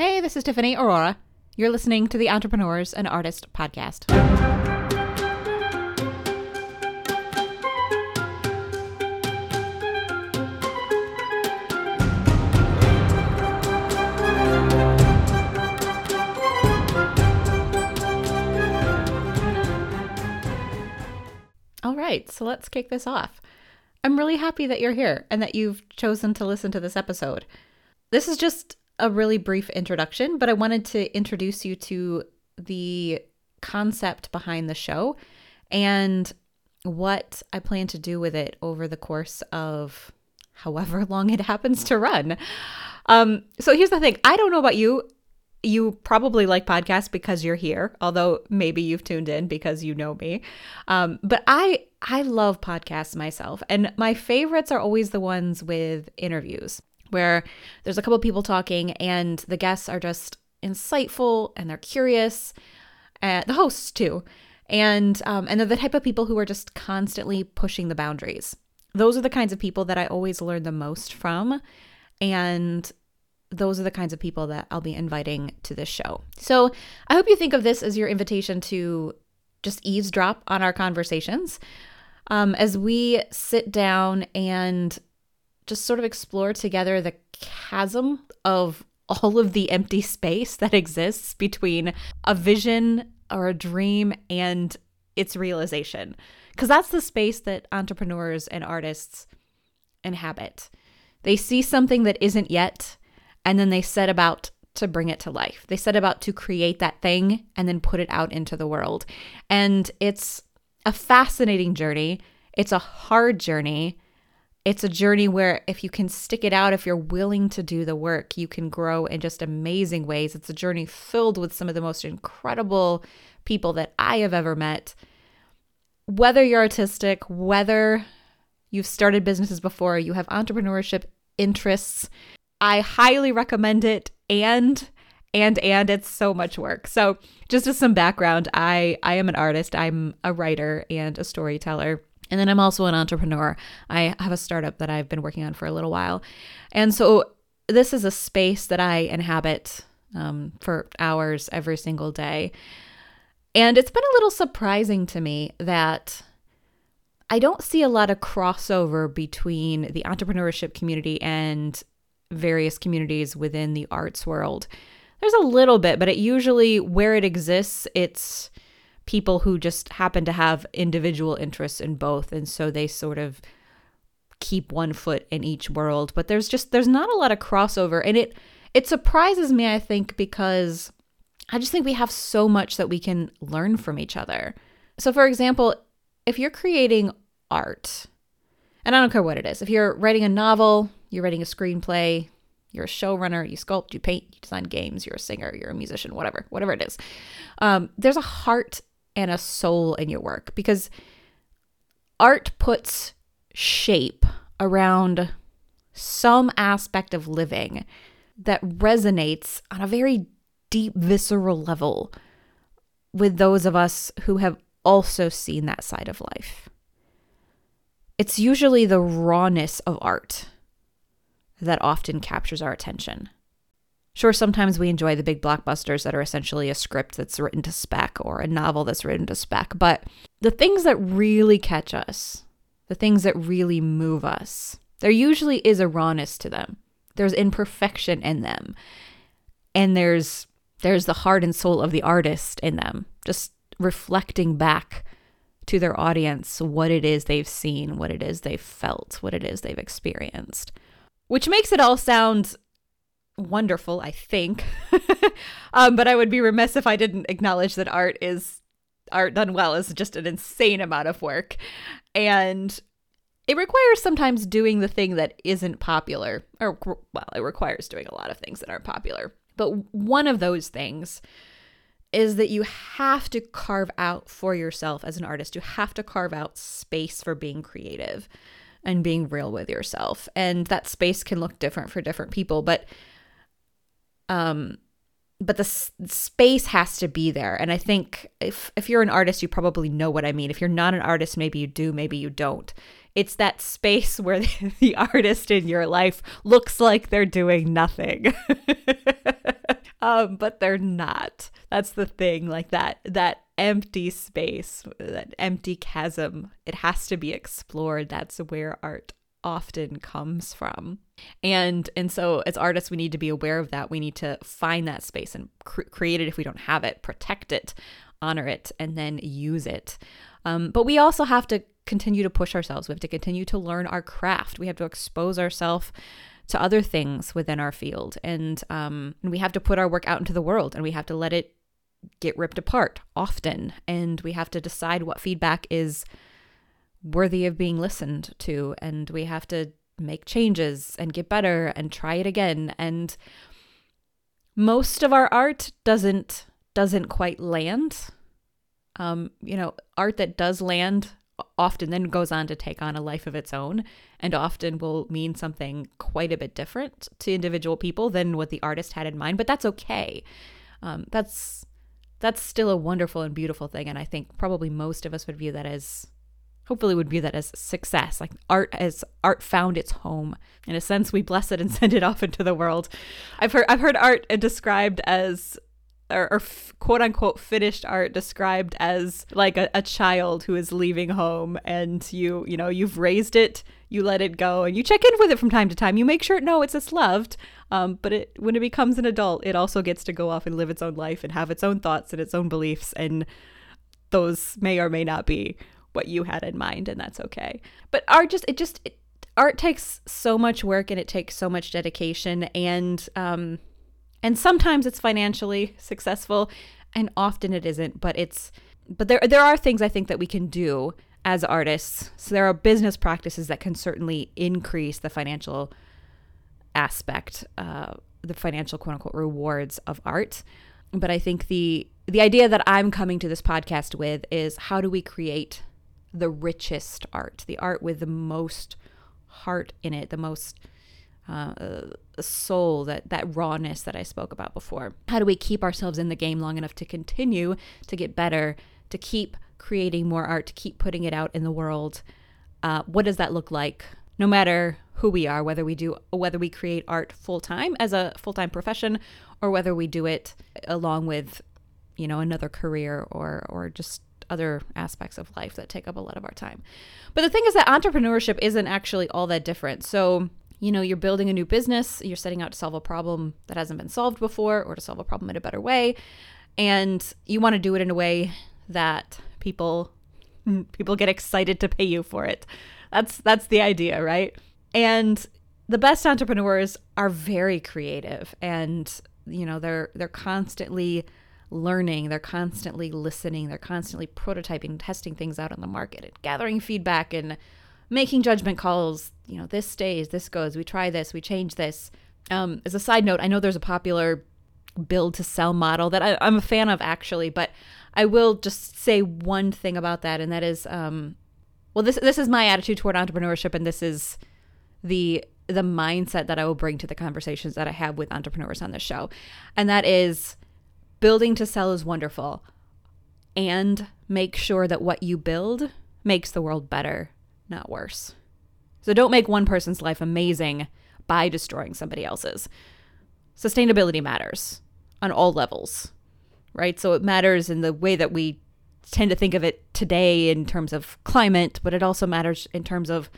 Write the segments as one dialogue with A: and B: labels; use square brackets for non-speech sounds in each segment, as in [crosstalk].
A: Hey, this is Tiffany Aurora. You're listening to the Entrepreneurs and Artist Podcast. All right, so let's kick this off. I'm really happy that you're here and that you've chosen to listen to this episode. This is just a really brief introduction, but I wanted to introduce you to the concept behind the show and what I plan to do with it over the course of however [laughs] long it happens to run. Um, so here's the thing. I don't know about you. You probably like podcasts because you're here although maybe you've tuned in because you know me. Um, but i i love podcasts myself and my favorites are always the ones with interviews where there's a couple people talking and the guests are just insightful and they're curious uh, the hosts too. And um, and they're the type of people who are just constantly pushing the boundaries. Those are the kinds of people that i always learn the most from. And those are the kinds of people that I'll be inviting to this show. So I hope you think of this as your invitation to just eavesdrop on our conversations. Um, as we sit down and just sort of explore together the chasm of all of the empty [laughs] space that exists between a vision or a dream and its realization. Because that's the space that entrepreneurs and artists inhabit. They see something that isn't yet and then they set about to bring it to life. They set about to create that thing and then put it out into the world. And it's a fascinating journey. It's a hard journey. It's a journey where if you can stick it out, if you're willing to do the work, you can grow in just amazing ways. It's a journey filled with some of the most incredible people that I have ever met. Whether you're artistic, whether you've started businesses before, you have entrepreneurship interests, I highly recommend it and and and it's so much work. So, just as some background, I I am an artist. I'm a writer and a storyteller. And then I'm also an entrepreneur. I have a startup that I've been working on for a little while. And so this is a space that I inhabit um, for hours every single day. And it's been a little surprising to me that I don't see a lot of crossover between the entrepreneurship community and various communities within the arts world. There's a little bit, but it usually where it exists, it's people who just happen to have individual interests in both and so they sort of keep one foot in each world, but there's just there's not a lot of crossover and it it surprises me I think because I just think we have so much that we can learn from each other. So for example, if you're creating art, and I don't care what it is, if you're writing a novel, you're writing a screenplay, you're a showrunner, you sculpt, you paint, you design games, you're a singer, you're a musician, whatever, whatever it is. Um, there's a heart and a soul in your work because art puts shape around some aspect of living that resonates on a very deep, visceral level with those of us who have also seen that side of life. It's usually the rawness of art that often captures our attention. Sure, sometimes we enjoy the big blockbusters that are essentially a script that's written to spec or a novel that's written to spec, but the things that really catch us, the things that really move us, there usually is a rawness to them. There's imperfection in them. And there's there's the heart and soul of the artist in them, just reflecting back to their audience what it is they've seen, what it is they've felt, what it is they've experienced which makes it all sound wonderful, I think. [laughs] um, but I would be remiss if I didn't acknowledge that art is art done well is just an insane amount of work. And it requires sometimes doing the thing that isn't popular. Or, well, it requires doing a lot of things that aren't popular. But one of those things is that you have to carve out for yourself as an artist, you have to carve out space for being creative and being real with yourself. And that space can look different for different people, but um but the s- space has to be there. And I think if if you're an artist, you probably know what I mean. If you're not an artist, maybe you do, maybe you don't. It's that space [laughs] where the, artist in your life looks like they're doing nothing. [laughs] um, but they're not. That's the thing. Like that that empty space, that empty chasm. It has to be explored. That's where art often comes from. And and so as artists we need to be aware of that. We need to find that space and cr- create it if we don't have it, protect it, honor it and then use it. Um, but we also have to continue to push ourselves. We have to continue to learn our craft. We have to expose ourselves to other things within our field. And, um, and we have to put our work out into the world and we have to let it get ripped apart often. And we have to decide what feedback is worthy of being listened to. And we have to make changes and get better and try it again. And most of our art doesn't doesn't quite land. Um, you know, art that does land often then goes on to take on a life of its own and often will mean something quite a bit different to individual people than what the artist had in mind but that's okay um, that's that's still a wonderful and beautiful thing and i think probably most of us would view that as hopefully would view that as success like art as art found its home. In a sense we bless it and [laughs] send it off into the world. I've heard i've heard art described as or, or f- quote unquote finished art described as like a, a child who is leaving home and you you know you've raised it you let it go and you check in with it from time to time. You make sure no it's it's loved um, but it when it becomes an adult it also gets to go off and live its own life and have its own thoughts and its own beliefs and those may or may not be what you had in mind and that's okay but art just it just it, art takes so much work and it takes so much dedication and um and sometimes it's financially successful and often it isn't, but it's but there there are things I think that we can do as artists. So there are business practices that can certainly increase the financial aspect, uh, the financial quote unquote rewards of art. But I think the the idea that I'm coming to this podcast with is how do we create the richest art, the art with the most heart in it, the most uh, soul, that that rawness that I spoke about before. How do we keep ourselves in the game long enough to continue to get better, to keep creating more art, to keep putting it out in the world? Uh, what does that look like? No matter who we are, whether we do whether we create art full time as a full time profession, or whether we do it along with, you know, another career or or just other aspects of life that take up a lot of our time. But the thing is that entrepreneurship isn't actually all that different. So you know, you're building a new business, you're setting out to solve a problem that hasn't been solved before or to solve a problem in a better way, and you want to do it in a way that people [laughs] people get excited to pay you for it. That's that's the idea, right? And the best entrepreneurs are very creative and you know, they're they're constantly learning, they're constantly listening, they're constantly prototyping, testing things out on the market and gathering feedback and making judgment calls. You know, this stays, this goes. We try this, we change this. Um, as a side note, I know there's a popular build to sell model that I, am a fan of actually, but I will just say one thing about that, and that is, um, well, this this is my attitude toward entrepreneurship, and this is the the mindset that I will bring to the conversations that I have with entrepreneurs on this show, and that is building to sell is wonderful, and make sure that what you build makes the world better not worse. So don't make one person's life amazing by destroying somebody else's. Sustainability matters on all levels, right? So it matters in the way that we tend to think of it today in terms of climate, but it also matters in terms of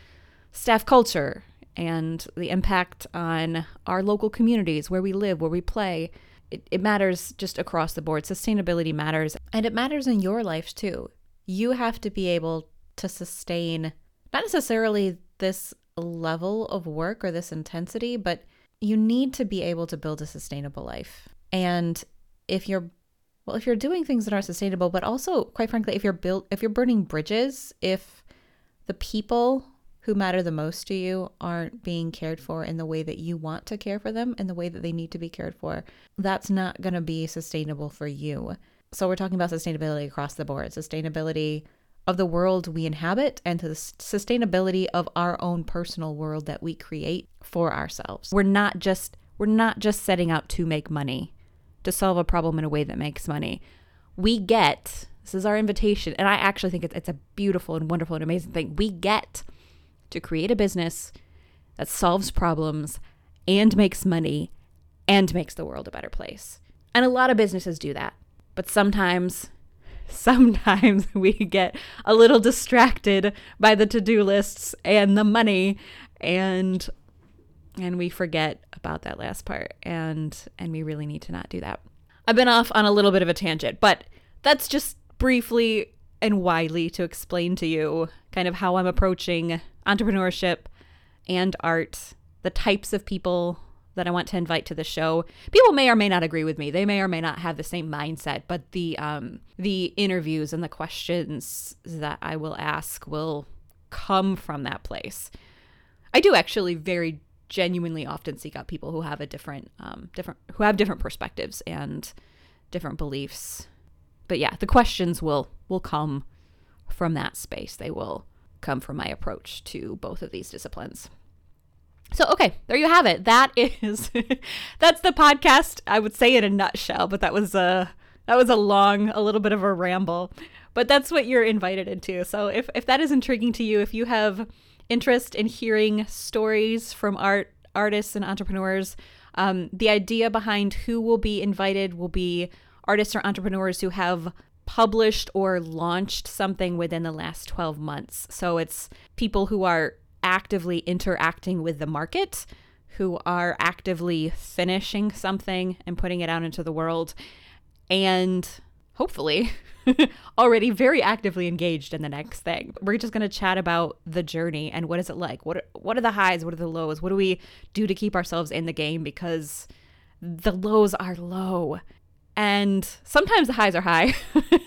A: staff culture and the impact on our local communities, where we live, where we play. It, it matters just across the board. Sustainability matters, and it matters in your life too. You have to be able to sustain not necessarily this level of work or this intensity, but you need to be able to build a sustainable life. And if you're well, if you're doing things that are sustainable, but also quite frankly, if you're built if you're burning bridges, if the people who matter the most to you aren't being cared for in the way that you want to care for them in the way that they need to be cared for, that's not going to be sustainable for you. So we're talking about sustainability across the board. Sustainability of the world we inhabit and the sustainability of our own personal world that we create for ourselves. We're not just we're not just setting out to make money, to solve a problem in a way that makes money. We get this is our invitation, and I actually think it's, it's a beautiful and wonderful and amazing thing. We get to create a business that solves problems and makes money and makes the world a better place. And a lot of businesses do that. But sometimes, [laughs] sometimes [laughs] we get a little distracted by the to-do lists and the money and and we forget about that last part and and we really need to not do that. I've been off on a little bit of a tangent, but that's just briefly and widely to explain to you kind of how I'm approaching entrepreneurship and art, the types of people that I want to invite to the show. People may or may not agree with me. They may or may not have the same mindset, but the um the interviews and the questions that I will ask will come from that place. I do actually very genuinely often seek out people who have a different um different who have different perspectives and different beliefs. But yeah, the questions will will come from that space. They will come from my approach to both of these disciplines. So okay, there you have it. That [laughs] is that's the podcast. I would say in a nutshell, but that was a that was a long, a little bit of a ramble. But that's what you're invited into. So if if that is intriguing to you, if you have interest in hearing stories from art artists and entrepreneurs, um, the idea behind who will be invited will be artists or entrepreneurs who have published or launched something within the last 12 months. So it's people who are actively interacting with the market, who are actively finishing something and putting it out into the world, and hopefully [laughs] already very actively engaged in the next thing. We're just going to chat about the journey and what is it like? What are, what are the highs? What are the lows? What do we do to keep ourselves in the game because the lows are low and sometimes the highs are high.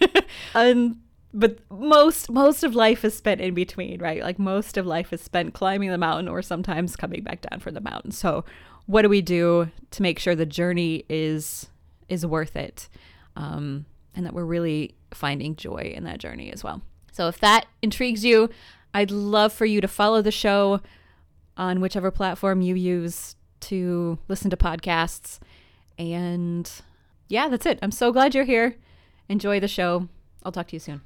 A: [laughs] and but most most of life is spent in between, right? Like most of life is spent climbing the mountain or sometimes coming back down from the mountain. So what do we do to make sure the journey is is worth it? Um, and that we're really finding joy in that journey as well. So if that intrigues you, I'd love for you to follow the show on whichever platform you use to listen to podcasts. And yeah, that's it. I'm so glad you're here. Enjoy the show. I'll talk to you soon.